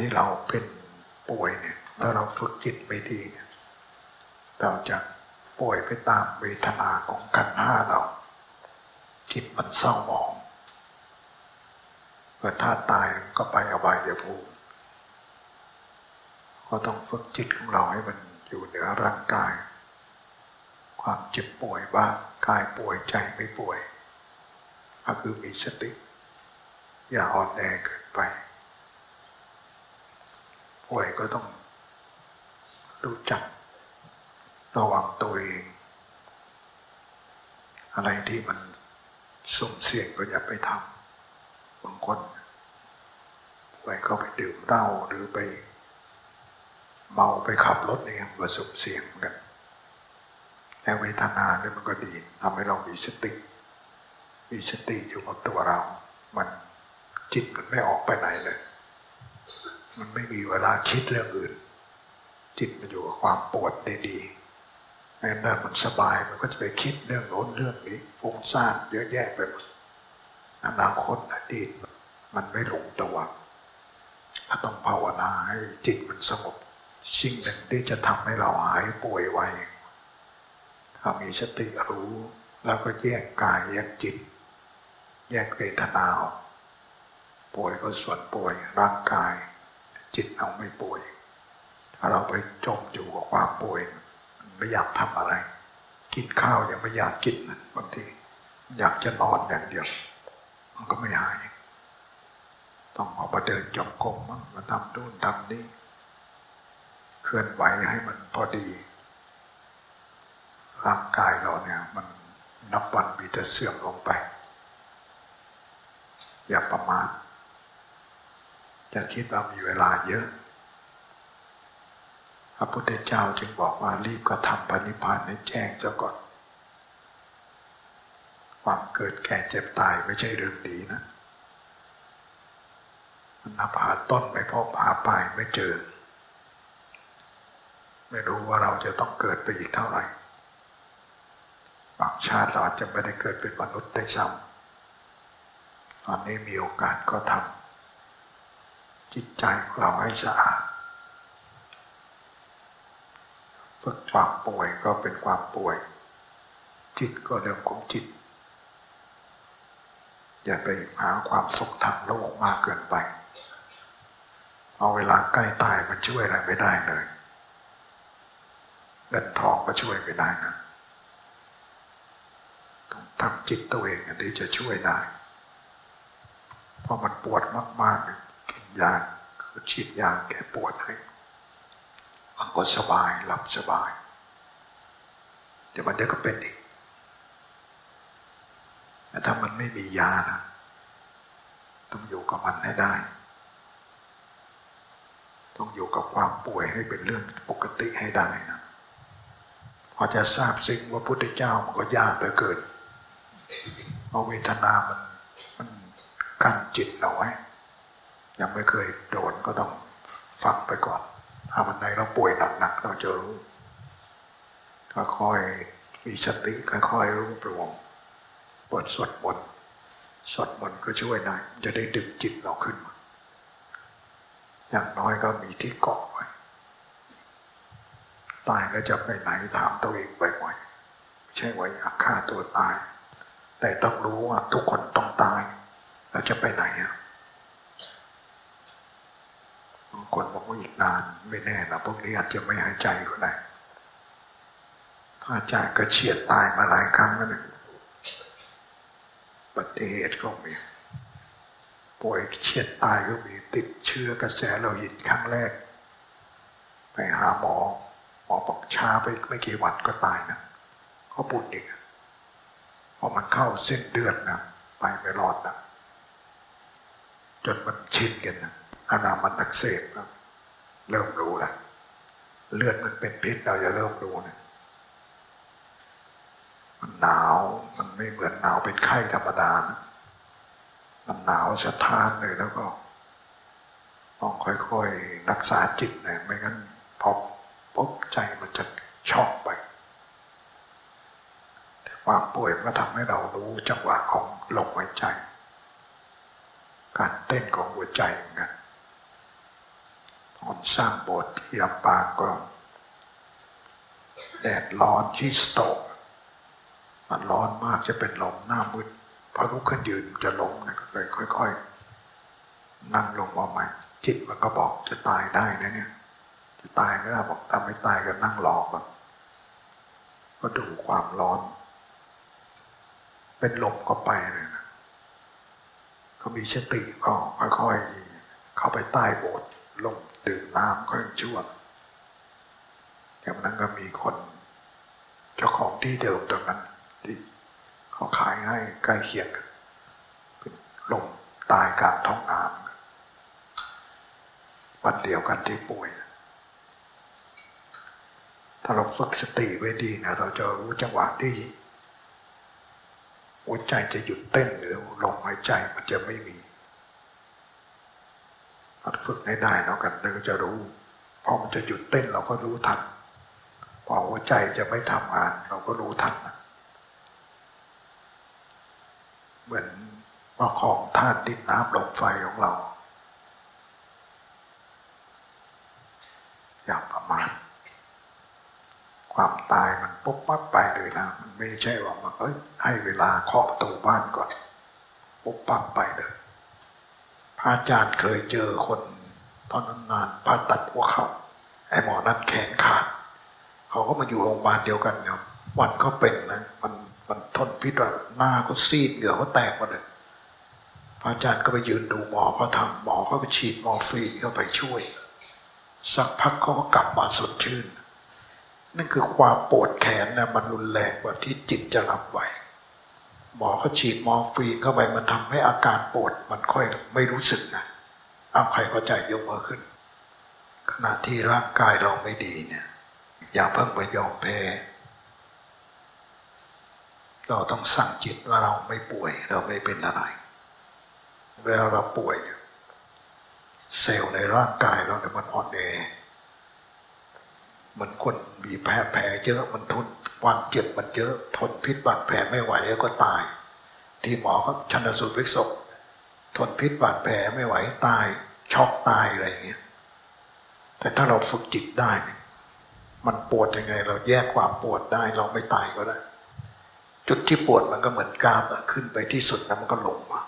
ที่เราเป็นป่วยเนี่ยถ้าเราฝึกจิตไม่ดีเนี่ยเราจะป่วยไปตามเวทนาของกันห้าเรา จิตมันเศร้าหมองเมื่อถ้าตายก็ไปอบายภูมิก็ต้องฝึกจิตของเราให้มันอยู่เหนือร่างกาย ความเจ็บป่วยบ้างกายป่วยใจไม่ป่วย ก็คือมีสติ อย่าอ่อนแอเกินไป ป่วยก็ต้องรู้จักระวังตัวเอง อะไรที่มันสุ่มเสี่ยงก็อย่าไปทำบางคนไปก็ไปดื่มเหล้าหรือไป เมาไปขับรถเนี่ยมันสุ่มเสี่ยงเหมือนกัน แต่เวทนาเนี่ยมันก็ดีทำให้เรามีสติมีสติอยู่กับตัวเรา มันจิตมันไม่ออกไปไหนเลย มันไม่มีเวลาคิดเรื่องอื่น จิตมันอยู่กับความปวดได้ดีแม้ถ้ามันสบายมันก็จะไปคิดเรื่องโน้นเรื่องนี้ฟุ้งซ่านเยอะแยะไปหมดอนาคตอดีตมันไม่ลงตัวก็ต้องภาวนาให้จิตมันสงบสิ่งหนึ่งที่จะทำให้เราหายป่วยไวถ้ามีสติรู้ แล้วก็แยกกายแยกจิต แยกเวทนาป่วยก็ส่วนป่วยร่างกาย จิตเราไม่ป่วย ถ้าเราไปจมอยู่กับความป่วยไม่อยากทำอะไร กินข้าวยังไม่อยากกินบางทีอยากจะนอนอย่างเดียว มันก็ไม่หาย ต้องออกมาเดินจงกรมมาทำนู่นทำนี่เคลื่อนไหวให้มันพอดีร่างกายเราเนี่ยมันนับวันมีแต่เสื่อมลงไป อย่าประมาท จะคิดว่ามีเวลาเยอะ พระพุทธเจ้าจึงบอกว่ารีบกระทำปณิพานให้แจ้งเจ้าก่อน ความเกิดแก่เจ็บตายไม่ใช่เรื่องดีนะ มันนับหาต้นไม่พบหาปลายไม่เจอ ไม่รู้ว่าเราจะต้องเกิดไปอีกเท่าไหร่บางชาติเราจะไม่ได้เกิดเป็นมนุษย์ได้ซ้ำตอนนี้มีโอกาสก็ทำ จิตใจของเราให้สะอาดฝึกความป่วยก็เป็นความป่วย จิตก็เรื่องของจิต อย่าไปหาความสุขทางโลกมากเกินไป เอาเวลาใกล้ตายมันช่วยอะไรไม่ได้เลยเงินทองก็ช่วยไม่ได้นะต้องทำจิตตัวเองอันนี้จะช่วยได้ เพราะมันปวดมากๆ ยาฉีดยาแก้ปวดให้มันก็สบายหลับสบาย เดี๋ยวมันเดี๋ยวก็เป็นอีกแต่ถ้ามันไม่มียานะต้องอยู่กับมันให้ได้ ต้องอยู่กับความป่วยให้เป็นเรื่องปกติให้ได้นะพอจะทราบสิ่งว่าพุทธเจ้ามันก็ยากเหลือเกินเพราะเวทนามันมันกั้นจิตเราไว้ ยังไม่เคยโดนก็ต้องฟังไปก่อน ถ้าวันไหนเราป่วยหนักๆเราจะรู้ค่อยๆมีสติค่อยๆรู้ปรวงบทสวดมนต์สวดมนต์ก็ช่วยได้จะได้ดึงจิตเราขึ้นมาอย่างน้อยก็มีที่เกาะไว้ตายแล้วจะไปไหนถามตัวเองบ่อยๆไม่ใช่ว่าอยากฆ่าตัวตาย แต่ต้องรู้ว่าทุกคนต้องตาย แล้วจะไปไหนอะ บางคนบอกว่าอีกนานไม่แน่นะพวกนี้อาจจะไม่หายใจก็ได้พระอาจารย์ก็เฉียดตายมาหลายครั้งแล้วนะปฏิเหตุก็มีป่วยเฉียดตายก็มีติดเชื้อกระแสโลหิตครั้งแรก ไปหาหมอ หมอบอกช้าไปไม่กี่วันก็ตายนะเขาปุ่นอีกพอมันเข้าเส้นเดือนนะไปไม่รอดนะจนมันชินกันนะ ขณะมันอักเสบเริ่มรู้ล้วเลือดมันเป็นพิษเราจะเริ่มรู้นะมันหนาวมันไม่เหมือนหนาวเป็นไข้ธรรมดานะมันหนาวสะท้านเลยแล้วก็ต้องค่อยๆรักษาจิตนะไม่งั้นพอปุ๊บใจมันจะช็อกไปแต่ความป่วยก็ทำให้เรารู้จังหวะของลมหายใจ การเต้นของหัวใจเหมือนกัน สร้างโบสถ์ที่ลำปางก็แดดร้อนที่สโตกมันร้อนมากจะเป็นลมหน้ามืดพอลุกขึ้นยืนจะล้มนะเลยค่อยๆ นั่งลงมาใหม่จิตมันก็บอกจะตายได้นะเนี่ย จะตายก็ได้บอกถ้าไม่ตายก็นั่งรอก่อนก็ดูความร้อน เป็นลมก็ไปเลยนะก็มีสติก็ค่อยๆเข้าไปใต้โบสถ์ลง ดื่มน้ำก็ยังชั่วจากนั้นก็มีคน เจ้าของที่เดิมตรงนั้นที่เขาขายให้ใกล้เคียงกันเป็นลมตายกลางท้องน้ำวันเดียวกันที่ป่วย ถ้าเราฝึกสติไว้ดีนะเราจะรู้จังหวะที่หัวใจจะหยุดเต้นหรือลมหายใจมันจะไม่มี ฝึกให้ได้แล้วกันเราก็จะรู้ พอมันจะหยุดเต้นเราก็รู้ทัน พอหัวใจจะไม่ทำงาน เราก็รู้ทัน เหมือนว่าของธาตุดินน้ำลมไฟของเรา อย่าประมาทความตายมันปุ๊บปั๊บไปเลยนะ มันไม่ใช่ว่ามันเอ้ยให้เวลาเคาะประตูบ้านก่อน ปุ๊บปั๊บไปเลย อาจารย์เคยเจอคนตอนนั้นนานผ่าตัดหัวเขาไอ้หมอนั้นแขนขาด เขาก็มาอยู่โรงพยาบาลเดียวกันเนี่ยวันก็เป็นนะมันมันทนพิษว่าหน้าก็ซีดเหงื่อก็แตกหมดเลยพระอาจารย์ก็ไปยืนดูหมอเขาทำหมอเขาไปฉีดมอร์ฟีนเข้าไปช่วย สักพักเขาก็กลับมาสดชื่น นั่นคือความปวดแขนนะมันรุนแรงกว่าที่จิตจะรับไหว หมอเขาฉีดมอร์ฟีนเข้าไปมันทำให้อาการปวดมันค่อยไม่รู้สึกนะเอาใครเข้าใจยกมือขึ้น ขณะที่ร่างกายเราไม่ดีเนี่ย อย่าเพิ่งไปยอมแพ้เราต้องสั่งจิตว่าเราไม่ป่วยเราไม่เป็นอะไรเวลาเราป่วย เซลล์ในร่างกายเราเนี่ยมันอ่อนแอเหมือนคนมีแผลแผลเยอะมันทุน ความเจ็บมันเยอะทนพิษบาดแผลไม่ไหวแล้วก็ตาย ที่หมอเขาชันสูตรวิศพทนพิษบาดแผลไม่ไหวตายช็อกตายอะไรอย่างเงี้ยแต่ถ้าเราฝึกจิตได้ มันปวดยังไง เราแยกความปวดได้เราไม่ตายก็ได้ จุดที่ปวดมันก็เหมือนกราฟขึ้นไปที่สุดแล้วมันก็ลงมา